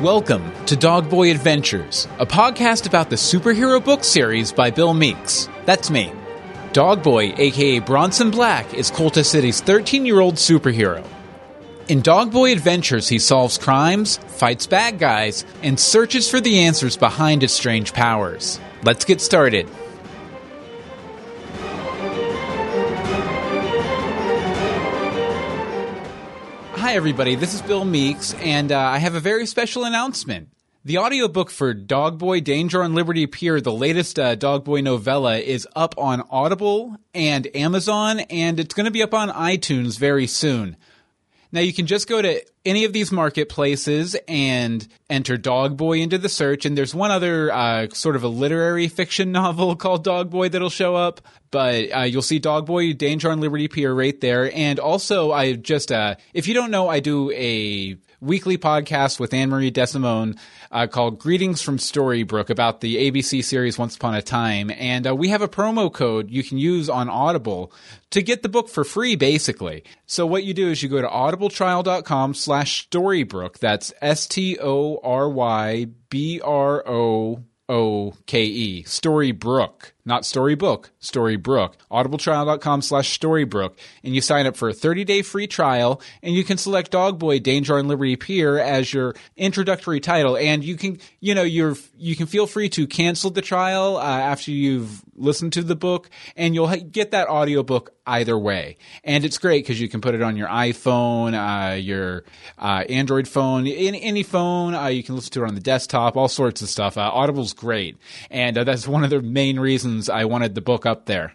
Welcome to Dogboy Adventures, a podcast about the superhero book series by Bill Meeks. That's me. Dogboy, aka Bronson Black, is Colta City's 13 year old superhero. In Dogboy Adventures, he solves crimes, fights bad guys, and searches for the answers behind his strange powers. Let's get started. Hi, everybody. This is Bill Meeks, and uh, I have a very special announcement. The audiobook for Dog Boy Danger on Liberty Pier, the latest uh, Dogboy novella, is up on Audible and Amazon, and it's going to be up on iTunes very soon. Now you can just go to any of these marketplaces and enter Dog Boy into the search. And there's one other uh, sort of a literary fiction novel called Dog Boy that'll show up. But uh, you'll see Dog Boy, Danger on Liberty Pier right there. And also, I just, uh, if you don't know, I do a weekly podcast with Anne Marie Desimone uh, called Greetings from Storybrooke about the ABC series Once Upon a Time. And uh, we have a promo code you can use on Audible to get the book for free, basically. So what you do is you go to audibletrial.com slash Storybrooke. That's S T O R Y B R O O K E. Storybrooke not Storybook, Storybrooke. Audibletrial.com slash Storybrooke. And you sign up for a 30 day free trial and you can select Dogboy Danger on Liberty Pier as your introductory title. And you can, you know, you're, you can feel free to cancel the trial uh, after you've listened to the book and you'll get that audiobook either way. And it's great because you can put it on your iPhone, uh, your uh, Android phone, any, any phone. Uh, you can listen to it on the desktop, all sorts of stuff. Uh, Audible's great. And uh, that's one of the main reasons reasons I wanted the book up there.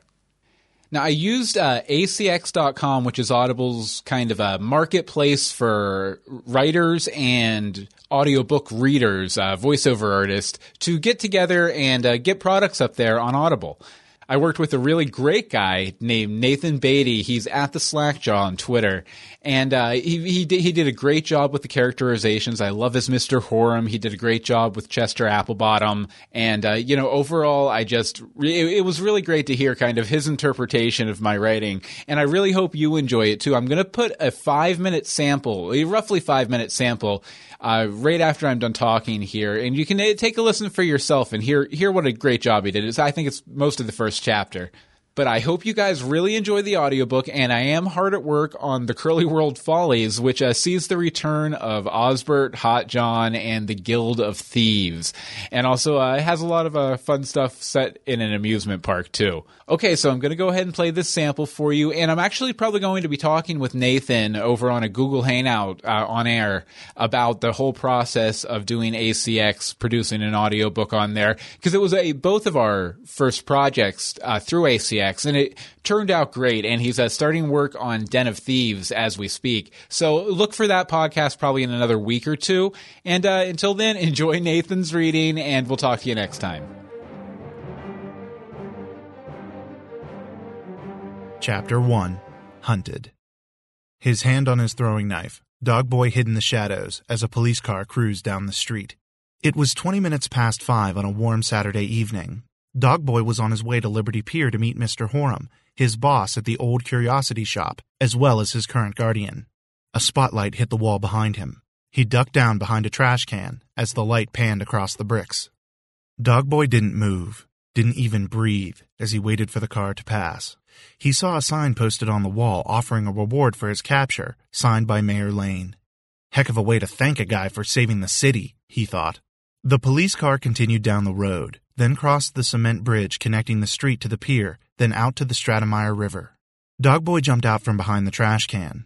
Now, I used uh, ACX.com, which is Audible's kind of a marketplace for writers and audiobook readers, uh, voiceover artists, to get together and uh, get products up there on Audible. I worked with a really great guy named Nathan Beatty. He's at the Slackjaw on Twitter, and uh, he he did, he did a great job with the characterizations. I love his Mister Horum. He did a great job with Chester Applebottom, and uh, you know overall, I just it, it, was really great to hear kind of his interpretation of my writing, and I really hope you enjoy it too. I'm going to put a five minute sample, a roughly five minute sample, uh, right after I'm done talking here, and you can uh, take a listen for yourself and hear hear what a great job he did. It's, I think it's most of the first chapter. But I hope you guys really enjoy the audiobook, and I am hard at work on the Curly World Follies, which uh, sees the return of Osbert, Hot John, and the Guild of Thieves. And also uh, has a lot of uh, fun stuff set in an amusement park, too. Okay, so I'm going to go ahead and play this sample for you, and I'm actually probably going to be talking with Nathan over on a Google Hangout uh, on air about the whole process of doing ACX, producing an audiobook on there, because it was a both of our first projects uh, through ACX and it turned out great. And he's uh, starting work on Den of Thieves as we speak. So look for that podcast probably in another week or two. And uh, until then, enjoy Nathan's reading, and we'll talk to you next time. Chapter 1 Hunted. His hand on his throwing knife, Dogboy hid in the shadows as a police car cruised down the street. It was 20 minutes past five on a warm Saturday evening, Dogboy was on his way to Liberty Pier to meet Mr. Horum, his boss at the old curiosity shop, as well as his current guardian. A spotlight hit the wall behind him. He ducked down behind a trash can as the light panned across the bricks. Dogboy didn't move, didn't even breathe as he waited for the car to pass. He saw a sign posted on the wall offering a reward for his capture, signed by Mayor Lane. Heck of a way to thank a guy for saving the city, he thought. The police car continued down the road, then crossed the cement bridge connecting the street to the pier, then out to the Stratemeyer River. Dogboy jumped out from behind the trash can.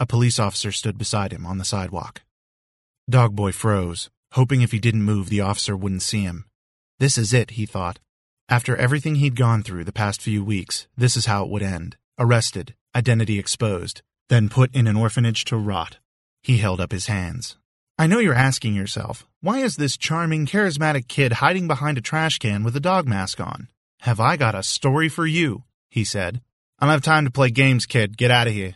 A police officer stood beside him on the sidewalk. Dogboy froze, hoping if he didn't move the officer wouldn't see him. This is it, he thought. After everything he'd gone through the past few weeks, this is how it would end. Arrested, identity exposed, then put in an orphanage to rot. He held up his hands. I know you're asking yourself, why is this charming, charismatic kid hiding behind a trash can with a dog mask on? Have I got a story for you? he said. I don't have time to play games, kid. Get out of here.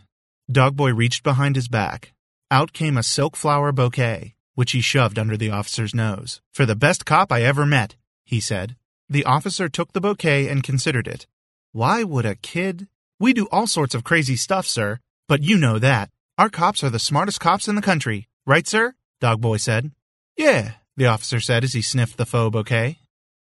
Dogboy reached behind his back. Out came a silk flower bouquet, which he shoved under the officer's nose. For the best cop I ever met, he said. The officer took the bouquet and considered it. Why would a kid? We do all sorts of crazy stuff, sir, but you know that. Our cops are the smartest cops in the country, right, sir? Dogboy said. Yeah, the officer said as he sniffed the faux bouquet.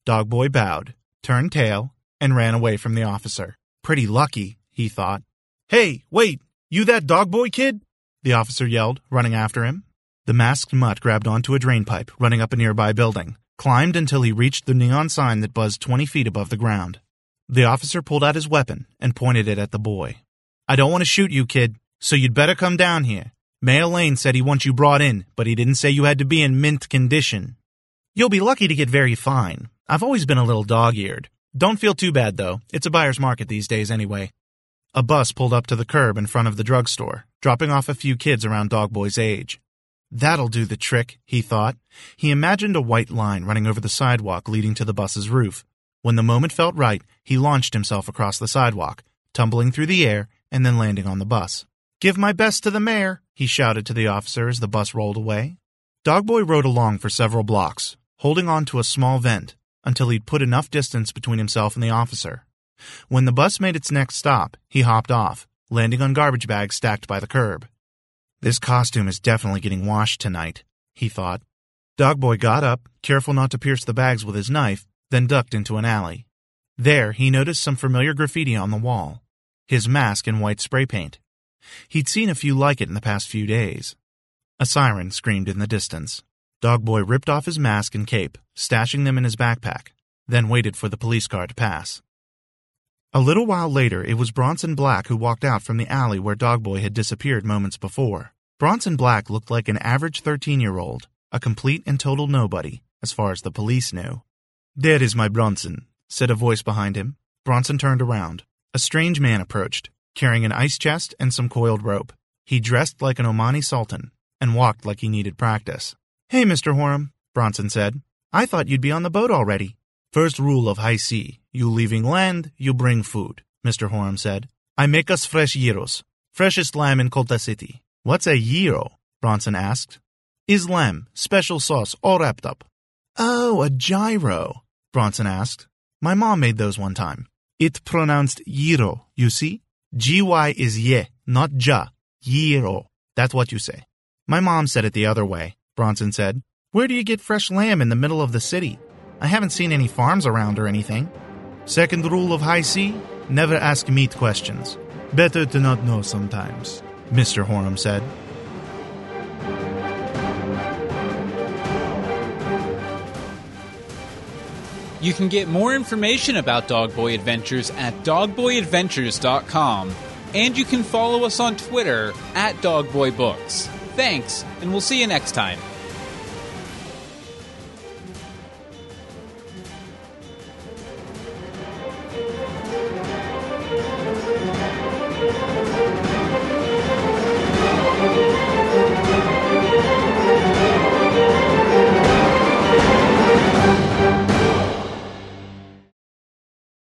Dogboy bowed, turned tail, and ran away from the officer. Pretty lucky, he thought. Hey, wait, you that Dogboy kid? The officer yelled, running after him. The masked mutt grabbed onto a drain pipe running up a nearby building, climbed until he reached the neon sign that buzzed 20 feet above the ground. The officer pulled out his weapon and pointed it at the boy. I don't want to shoot you, kid, so you'd better come down here. Mayor Lane said he wants you brought in, but he didn't say you had to be in mint condition. You'll be lucky to get very fine. I've always been a little dog eared. Don't feel too bad, though. It's a buyer's market these days, anyway. A bus pulled up to the curb in front of the drugstore, dropping off a few kids around Dogboy's age. That'll do the trick, he thought. He imagined a white line running over the sidewalk leading to the bus's roof. When the moment felt right, he launched himself across the sidewalk, tumbling through the air and then landing on the bus. Give my best to the mayor, he shouted to the officer as the bus rolled away. Dogboy rode along for several blocks, holding on to a small vent until he'd put enough distance between himself and the officer. When the bus made its next stop, he hopped off, landing on garbage bags stacked by the curb. This costume is definitely getting washed tonight, he thought. Dogboy got up, careful not to pierce the bags with his knife, then ducked into an alley. There, he noticed some familiar graffiti on the wall his mask in white spray paint. He'd seen a few like it in the past few days. A siren screamed in the distance. Dogboy ripped off his mask and cape, stashing them in his backpack, then waited for the police car to pass. A little while later, it was Bronson Black who walked out from the alley where Dogboy had disappeared moments before. Bronson Black looked like an average 13 year old, a complete and total nobody, as far as the police knew. There is my Bronson, said a voice behind him. Bronson turned around. A strange man approached, carrying an ice chest and some coiled rope. He dressed like an Omani sultan and walked like he needed practice. Hey, Mr. Horam, Bronson said. I thought you'd be on the boat already. First rule of high sea you leaving land, you bring food, Mr. Horam said. I make us fresh gyros, freshest lamb in Colta City. What's a gyro? Bronson asked. Is lamb, special sauce, all wrapped up. Oh, a gyro, Bronson asked. My mom made those one time. It pronounced gyro, you see? GY is ye, not ja. Gyro. That's what you say. My mom said it the other way, Bronson said. Where do you get fresh lamb in the middle of the city? I haven't seen any farms around or anything. Second rule of high sea never ask meat questions. Better to not know sometimes. Mr. Horam said. You can get more information about Dog Boy Adventures at dogboyadventures.com, and you can follow us on Twitter at DogboyBooks. Thanks, and we'll see you next time.